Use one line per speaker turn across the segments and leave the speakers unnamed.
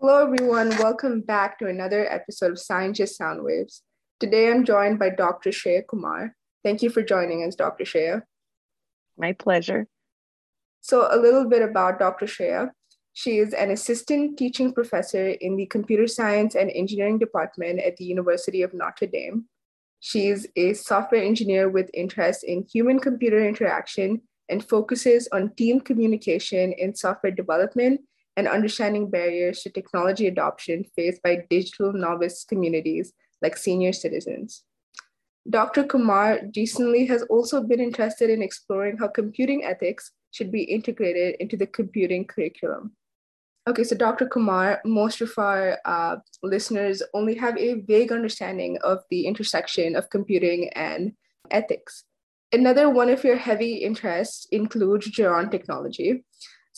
Hello, everyone. Welcome back to another episode of Scientist Soundwaves. Today, I'm joined by Dr. Shreya Kumar. Thank you for joining us, Dr. Shreya.
My pleasure.
So, a little bit about Dr. Shreya. She is an assistant teaching professor in the Computer Science and Engineering Department at the University of Notre Dame. She's a software engineer with interest in human computer interaction and focuses on team communication in software development and understanding barriers to technology adoption faced by digital novice communities like senior citizens. Dr. Kumar recently has also been interested in exploring how computing ethics should be integrated into the computing curriculum. Okay, so Dr. Kumar, most of our uh, listeners only have a vague understanding of the intersection of computing and ethics. Another one of your heavy interests includes gerontechnology.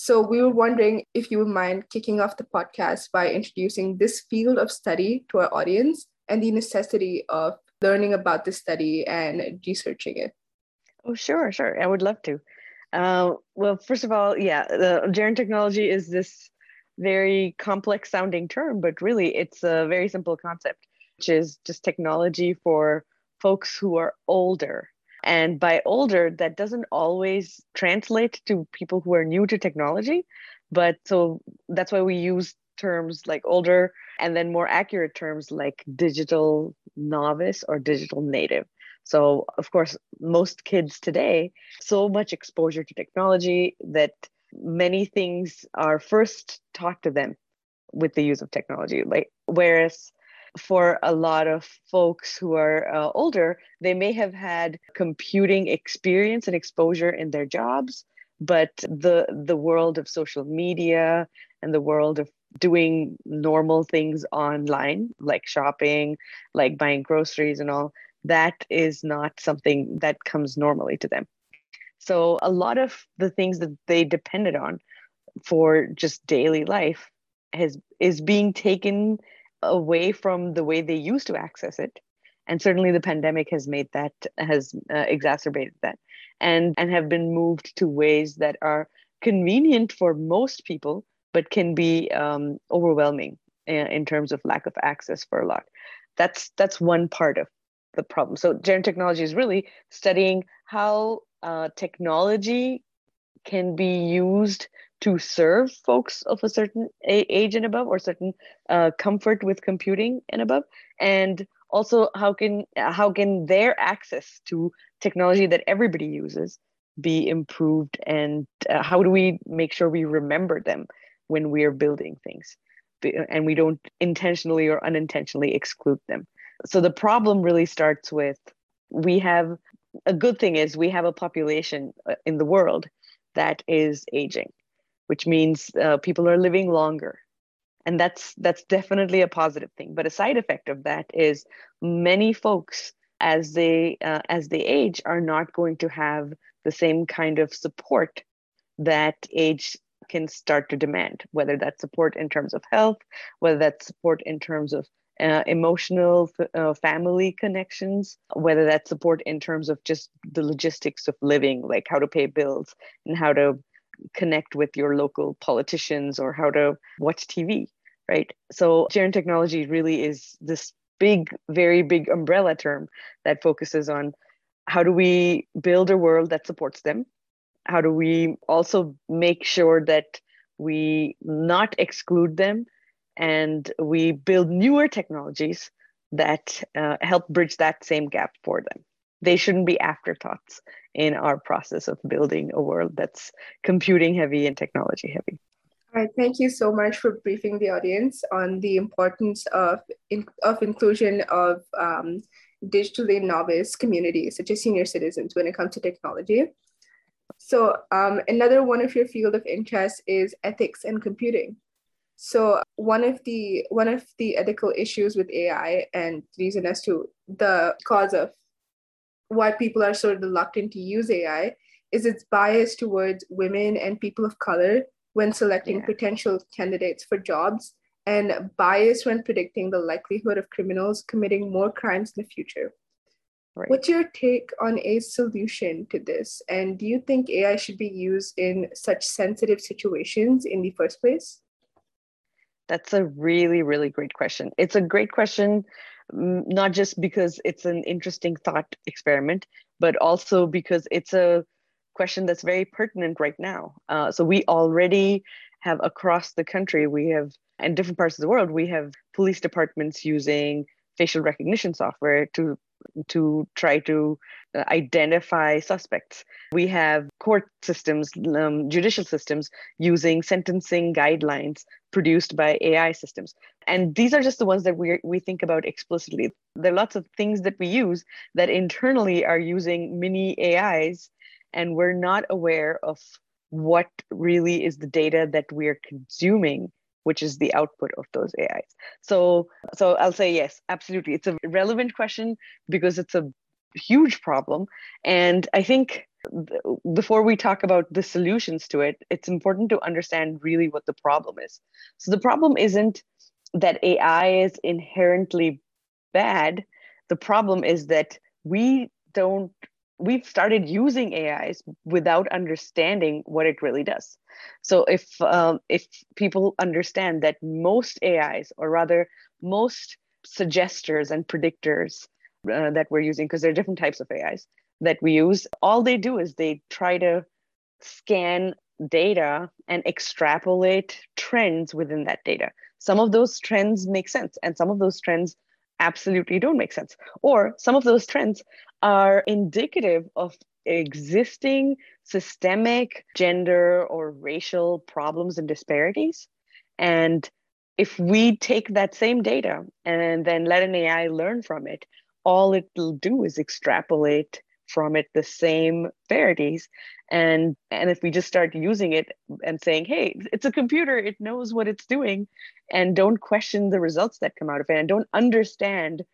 So we were wondering if you would mind kicking off the podcast by introducing this field of study to our audience and the necessity of learning about this study and researching it.
Oh, sure, sure. I would love to. Uh, well, first of all, yeah, the gerontechnology is this very complex sounding term, but really it's a very simple concept, which is just technology for folks who are older and by older, that doesn't always translate to people who are new to technology. But so that's why we use terms like older and then more accurate terms like digital novice or digital native. So, of course, most kids today, so much exposure to technology that many things are first taught to them with the use of technology. Like, whereas for a lot of folks who are uh, older, they may have had computing experience and exposure in their jobs, but the the world of social media and the world of doing normal things online, like shopping, like buying groceries and all, that is not something that comes normally to them. So a lot of the things that they depended on for just daily life has is being taken away from the way they used to access it. And certainly the pandemic has made that has uh, exacerbated that and and have been moved to ways that are convenient for most people but can be um, overwhelming in, terms of lack of access for a lot. That's that's one part of the problem. So gerontechnology is really studying how uh, technology can be used to serve folks of a certain age and above or certain uh, comfort with computing and above. And also how can how can their access to technology that everybody uses be improved? And uh, how do we make sure we remember them when we are building things? And we don't intentionally or unintentionally exclude them. So the problem really starts with we have a good thing is we have a population uh, in the world that is aging which means uh, people are living longer. And that's that's definitely a positive thing. But a side effect of that is many folks as they uh, as they age are not going to have the same kind of support that age can start to demand whether that's support in terms of health whether that's support in terms of uh, emotional uh, family connections, whether that's support in terms of just the logistics of living, like how to pay bills and how to connect with your local politicians or how to watch TV, right? So, gerontechnology really is this big, very big umbrella term that focuses on how do we build a world that supports them? How do we also make sure that we not exclude them and we build newer technologies that uh, help bridge that same gap for them? They shouldn't be afterthoughts in our process of building a world that's computing heavy and technology heavy.
All right, thank you so much for briefing the audience on the importance of, in, of inclusion of um, digitally novice communities, such as senior citizens, when it comes to technology. So um, another one of your field of interest is ethics and computing. So one of the one of the ethical issues with AI and reason as to the cause of why people are of reluctant to use AI is its bias towards women and people of color when selecting yeah. potential candidates for jobs and bias when predicting the likelihood of criminals committing more crimes in the future. Right. What's your take on a solution to this? And do you think AI should be used in such sensitive situations in the first place?
That's a really, really great question. It's a great question, not just because it's an interesting thought experiment, but also because it's a question that's very pertinent right now. Uh, so we already have across the country, we have, in different parts of the world, we have police departments using facial recognition software to to try to uh, identify suspects. We have court systems, um, judicial systems using sentencing guidelines produced by AI systems. And these are just the ones that we, we think about explicitly. There are lots of things that we use that internally are using mini AIs, and we're not aware of what really is the data that we're consuming which is the output of those AIs. So, so I'll say yes, absolutely. It's a relevant question because it's a huge problem. And I think before we talk about the solutions to it, it's important to understand really what the problem is. So the problem isn't that AI is inherently bad. The problem is that we don't we've started using AIs without understanding what it really does. So if um, if people understand that most AIs, or rather most suggesters and predictors uh, that we're using, because there are different types of AIs that we use, all they do is they try to scan data and extrapolate trends within that data. Some of those trends make sense, and some of those trends absolutely don't make sense. Or some of those trends are indicative of existing systemic gender or racial problems and disparities. And if we take that same data and then let an AI learn from it, all it'll do is extrapolate from it the same verities And, and if we just start using it and saying, hey, it's a computer, it knows what it's doing, and don't question the results that come out of it, and don't understand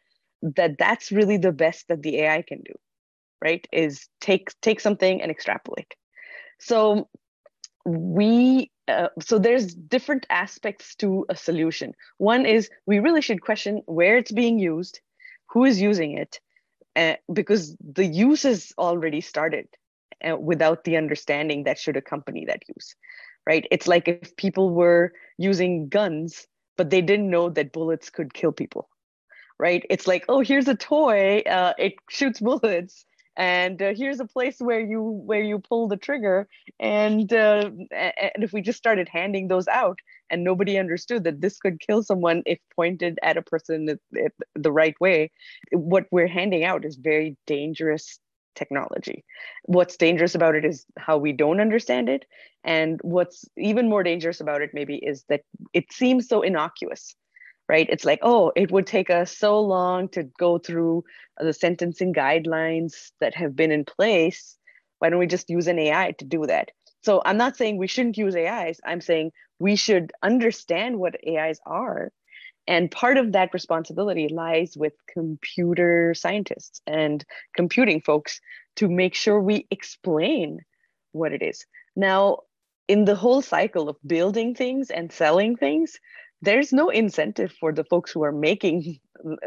that that's really the best that the AI can do, right? Is take take something and extrapolate. So we uh, so there's different aspects to a solution. One is we really should question where it's being used, who is using it, uh, because the use is already started uh, without the understanding that should accompany that use, right? It's like if people were using guns, but they didn't know that bullets could kill people, right? It's like, oh, here's a toy, uh, it shoots bullets, and uh, here's a place where you where you pull the trigger, and uh, and if we just started handing those out, and nobody understood that this could kill someone if pointed at a person the, the right way, what we're handing out is very dangerous technology. What's dangerous about it is how we don't understand it. And what's even more dangerous about it, maybe, is that it seems so innocuous right? It's like, oh, it would take us so long to go through the sentencing guidelines that have been in place. Why don't we just use an AI to do that? So I'm not saying we shouldn't use AIs. I'm saying we should understand what AIs are. And part of that responsibility lies with computer scientists and computing folks to make sure we explain what it is. Now, in the whole cycle of building things and selling things, there's no incentive for the folks who are making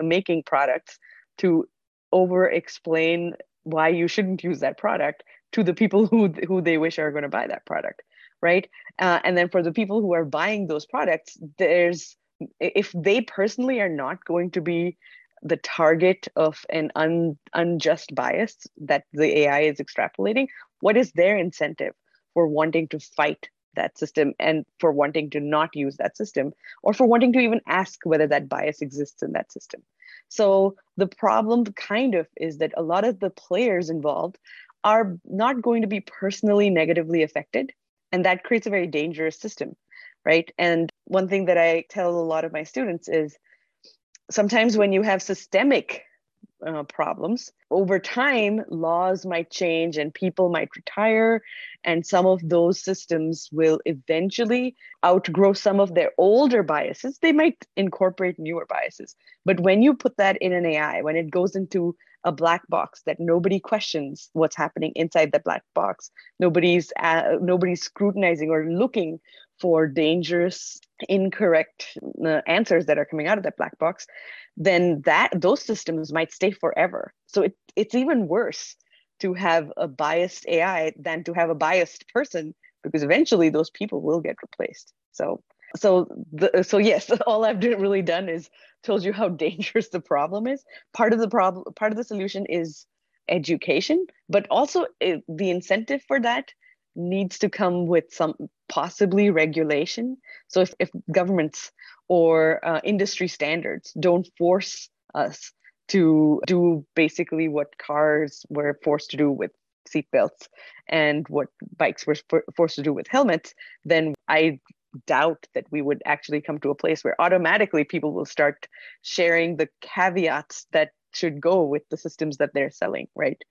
making products to over explain why you shouldn't use that product to the people who who they wish are going to buy that product right? Uh, and then for the people who are buying those products there's if they personally are not going to be the target of an un, unjust bias that the ai is extrapolating what is their incentive for wanting to fight that system and for wanting to not use that system or for wanting to even ask whether that bias exists in that system. So the problem kind of is that a lot of the players involved are not going to be personally negatively affected and that creates a very dangerous system, right? And one thing that I tell a lot of my students is sometimes when you have systemic uh, problems. Over time, laws might change and people might retire, and some of those systems will eventually outgrow some of their older biases. They might incorporate newer biases. But when you put that in an AI, when it goes into a black box that nobody questions what's happening inside the black box, nobody's uh, nobody's scrutinizing or looking for dangerous incorrect uh, answers that are coming out of that black box then that those systems might stay forever so it, it's even worse to have a biased ai than to have a biased person because eventually those people will get replaced so So, the, so yes, all I've really done is told you how dangerous the problem is. Part of the problem, part of the solution is education, but also it, the incentive for that needs to come with some possibly regulation. So if, if governments or uh, industry standards don't force us to do basically what cars were forced to do with seatbelts and what bikes were forced to do with helmets, then I doubt that we would actually come to a place where automatically people will start sharing the caveats that should go with the systems that they're selling, right?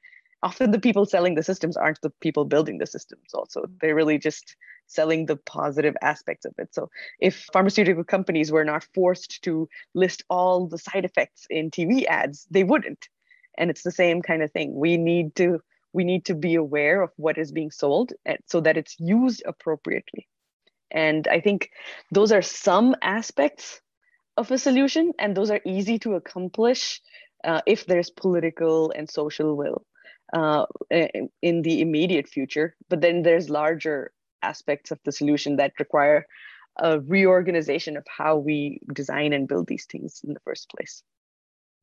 Often the people selling the systems aren't the people building the systems, also. They're really just selling the positive aspects of it. So if pharmaceutical companies were not forced to list all the side effects in TV ads, they wouldn't. And it's the same kind of thing. We need to we need to be aware of what is being sold so that it's used appropriately. And I think those are some aspects of a solution, and those are easy to accomplish uh, if there's political and social will uh, in, the immediate future. But then there's larger aspects of the solution that require a reorganization of how we design and build these things in the first place.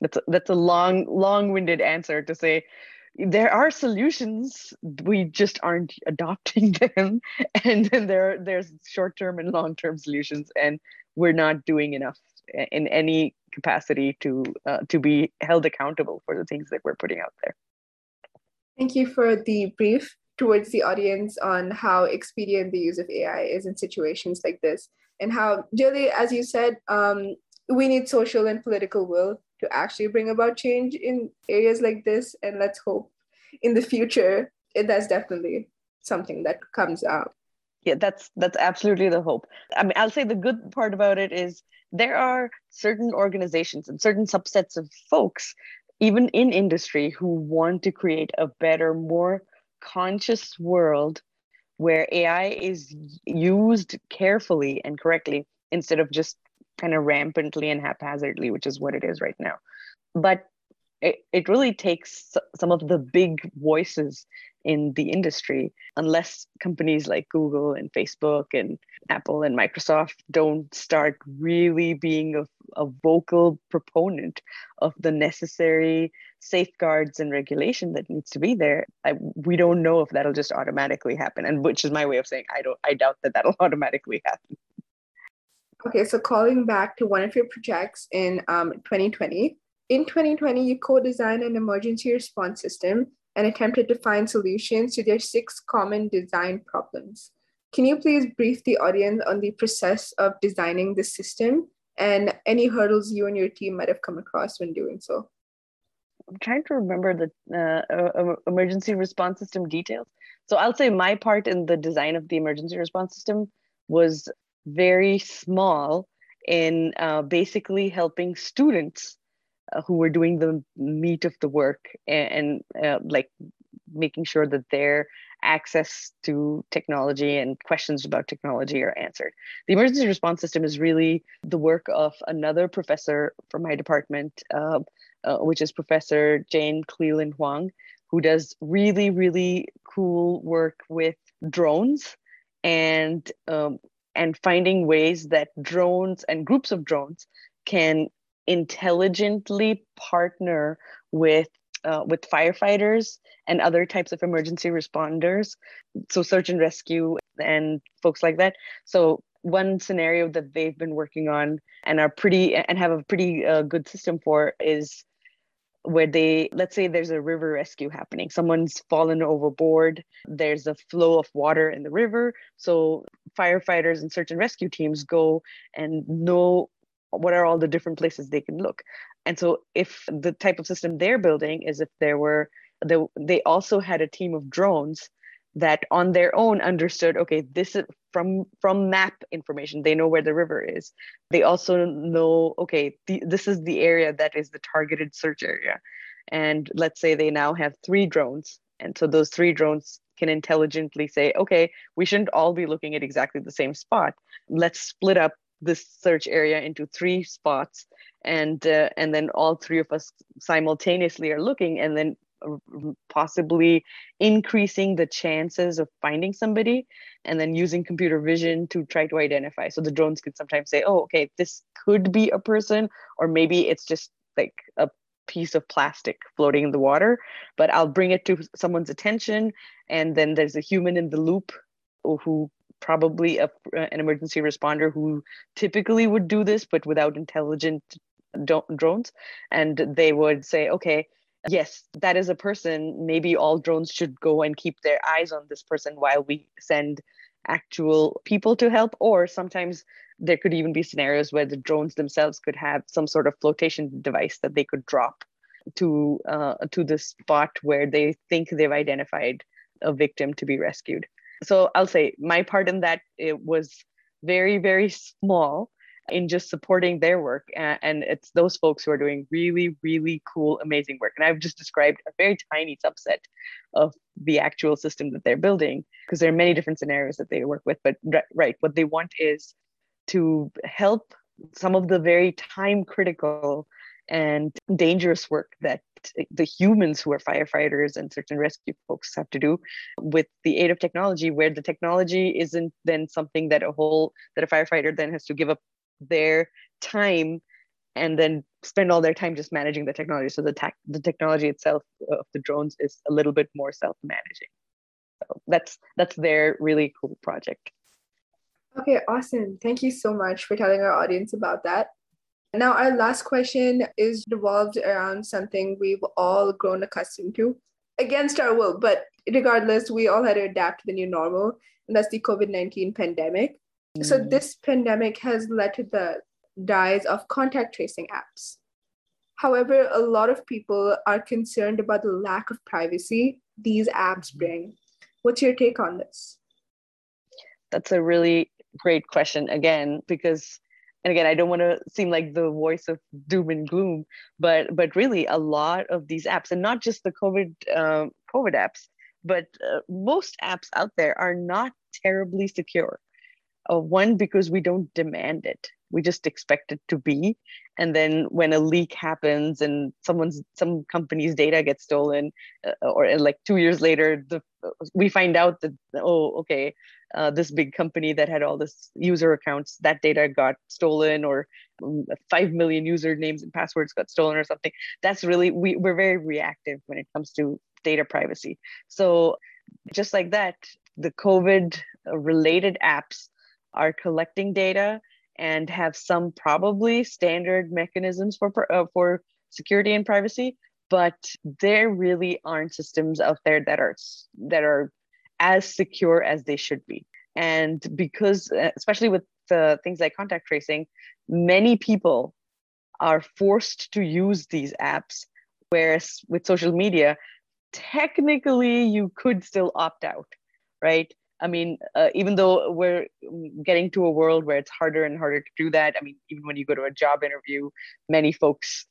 That's a, that's a long, long-winded answer to say there are solutions we just aren't adopting them and then there there's short-term and long-term solutions and we're not doing enough in any capacity to uh, to be held accountable for the things that we're putting out there
thank you for the brief towards the audience on how expedient the use of ai is in situations like this and how really as you said um, we need social and political will to actually bring about change in areas like this. And let's hope in the future, it, that's definitely something that comes out.
Yeah, that's that's absolutely the hope. I mean, I'll say the good part about it is there are certain organizations and certain subsets of folks, even in industry, who want to create a better, more conscious world where AI is used carefully and correctly instead of just kind of rampantly and haphazardly, which is what it is right now. But it, it really takes some of the big voices in the industry, unless companies like Google and Facebook and Apple and Microsoft don't start really being a, a vocal proponent of the necessary safeguards and regulation that needs to be there. I, we don't know if that'll just automatically happen, and which is my way of saying I don't. I doubt that that'll automatically happen.
Okay, so calling back to one of your projects in um, 2020. In 2020, you co designed an emergency response system and attempted to find solutions to their six common design problems. Can you please brief the audience on the process of designing the system and any hurdles you and your team might have come across when doing so?
I'm trying to remember the uh, emergency response system details. So I'll say my part in the design of the emergency response system was very small in uh, basically helping students who were doing the meat of the work and, and uh, like making sure that their access to technology and questions about technology are answered. The emergency response system is really the work of another professor from my department, uh, uh, which is Professor Jane Cleland Huang, who does really, really cool work with drones and um, and finding ways that drones and groups of drones can intelligently partner with uh, with firefighters and other types of emergency responders so search and rescue and folks like that. So one scenario that they've been working on and are pretty and have a pretty uh, good system for is where they let's say there's a river rescue happening. Someone's fallen overboard. There's a flow of water in the river. So firefighters and search and rescue teams go and know what are all the different places they can look. And so if the type of system they're building is if there were they, they also had a team of drones that on their own understood okay this is from from map information they know where the river is. They also know okay this is the area that is the targeted search area. And let's say they now have three drones. And so those three drones can intelligently say okay we shouldn't all be looking at exactly the same spot. Let's split up this search area into three spots and uh, and then all three of us simultaneously are looking and then possibly increasing the chances of finding somebody and then using computer vision to try to identify. So the drones could sometimes say oh okay this could be a person or maybe it's just like a piece of plastic floating in the water but i'll bring it to someone's attention and then there's a human in the loop who probably a, an emergency responder who typically would do this but without intelligent drones. And they would say okay yes that is a person. Maybe all drones should go and keep their eyes on this person while we send actual people to help. Or sometimes there could even be scenarios where the drones themselves could have some sort of flotation device that they could drop to uh, to the spot where they think they've identified a victim to be rescued so i'll say my part in that it was very very small in just supporting their work. And it's those folks who are doing really, really cool, amazing work. And I've just described a very tiny subset of the actual system that they're building because there are many different scenarios that they work with. But right, what they want is to help some of the very time critical and dangerous work that the humans who are firefighters and search and rescue folks have to do with the aid of technology where the technology isn't then something that a whole that a firefighter then has to give up their time and then spend all their time just managing the technology. So the tech, the technology itself uh, of the drones is a little bit more self-managing. So that's that's their really cool project.
Okay, awesome. Thank you so much for telling our audience about that. Now, our last question is revolved around something we've all grown accustomed to against our will, but regardless, we all had to adapt to the new normal, and that's the COVID 19 pandemic. So mm. this pandemic has led to the rise of contact tracing apps. However, a lot of people are concerned about the lack of privacy these apps mm-hmm. bring. What's your take on this?
That's a really great question again because and again i don't want to seem like the voice of doom and gloom but but really a lot of these apps and not just the covid uh, covid apps but uh, most apps out there are not terribly secure. Uh, one because we don't demand it we just expect it to be. And then when a leak happens and someone's some company's data gets stolen uh, or like two years later the we find out that oh okay uh, this big company that had all this user accounts that data got stolen or um, 5 million user names and passwords got stolen or something. That's really we, we're very reactive when it comes to data privacy. So just like that the covid related apps are collecting data and have some probably standard mechanisms for uh, for security and privacy but there really aren't systems out there that are that are as secure as they should be. And because uh, especially with the things like contact tracing many people are forced to use these apps whereas with social media technically you could still opt out right I mean, uh, even though we're getting to a world where it's harder and harder to do that, I mean, even when you go to a job interview, many folks,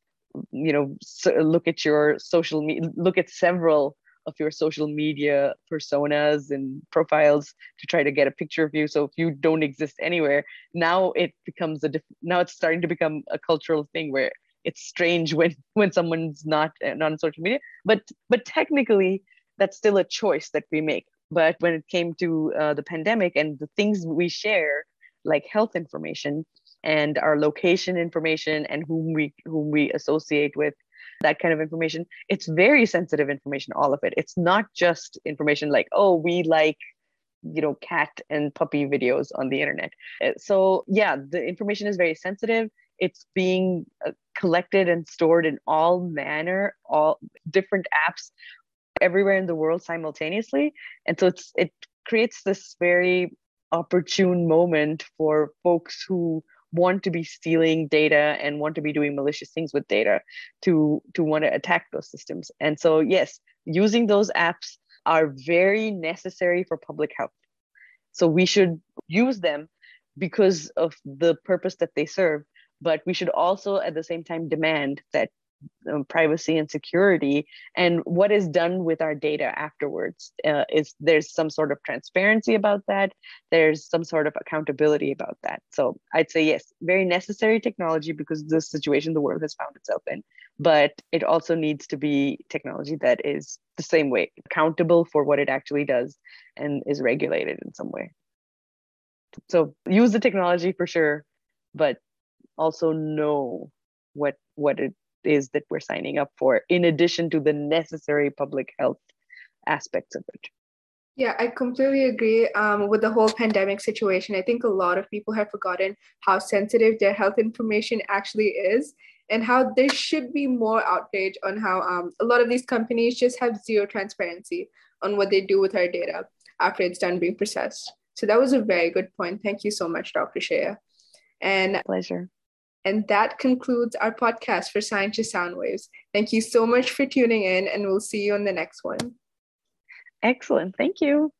you know, look at your social media, look at several of your social media personas and profiles to try to get a picture of you. So if you don't exist anywhere, now it becomes a diff- now it's starting to become a cultural thing where it's strange when when someone's not uh, not on social media. But but technically, that's still a choice that we make but when it came to uh, the pandemic and the things we share, like health information and our location information and whom we whom we associate with, that kind of information, it's very sensitive information. All of it. It's not just information like oh we like you know cat and puppy videos on the internet. Uh, so yeah, the information is very sensitive it's being uh, collected and stored in all manner all different apps everywhere in the world simultaneously. And so it's it creates this very opportune moment for folks who want to be stealing data and want to be doing malicious things with data to to want to attack those systems. And so yes using those apps are very necessary for public health. So we should use them because of the purpose that they serve but we should also at the same time demand that um, privacy and security. And what is done with our data afterwards uh, is there's some sort of transparency about that. There's some sort of accountability about that. So i'd say yes very necessary technology because the situation the world has found itself in. But it also needs to be technology that is the same way accountable for what it actually does and is regulated in some way. So use the technology for sure but also know what what it is that we're signing up for in addition to the necessary public health aspects of it
yeah, I completely agree um, with the whole pandemic situation. I think a lot of people have forgotten how sensitive their health information actually is and how there should be more outrage on how um, a lot of these companies just have zero transparency on what they do with our data after it's done being processed. So that was a very good point. Thank you so much, Dr. Shreya. And
pleasure.
And that concludes our podcast for Science Sound Waves. Thank you so much for tuning in, and we'll see you on the next one.
Excellent. Thank you.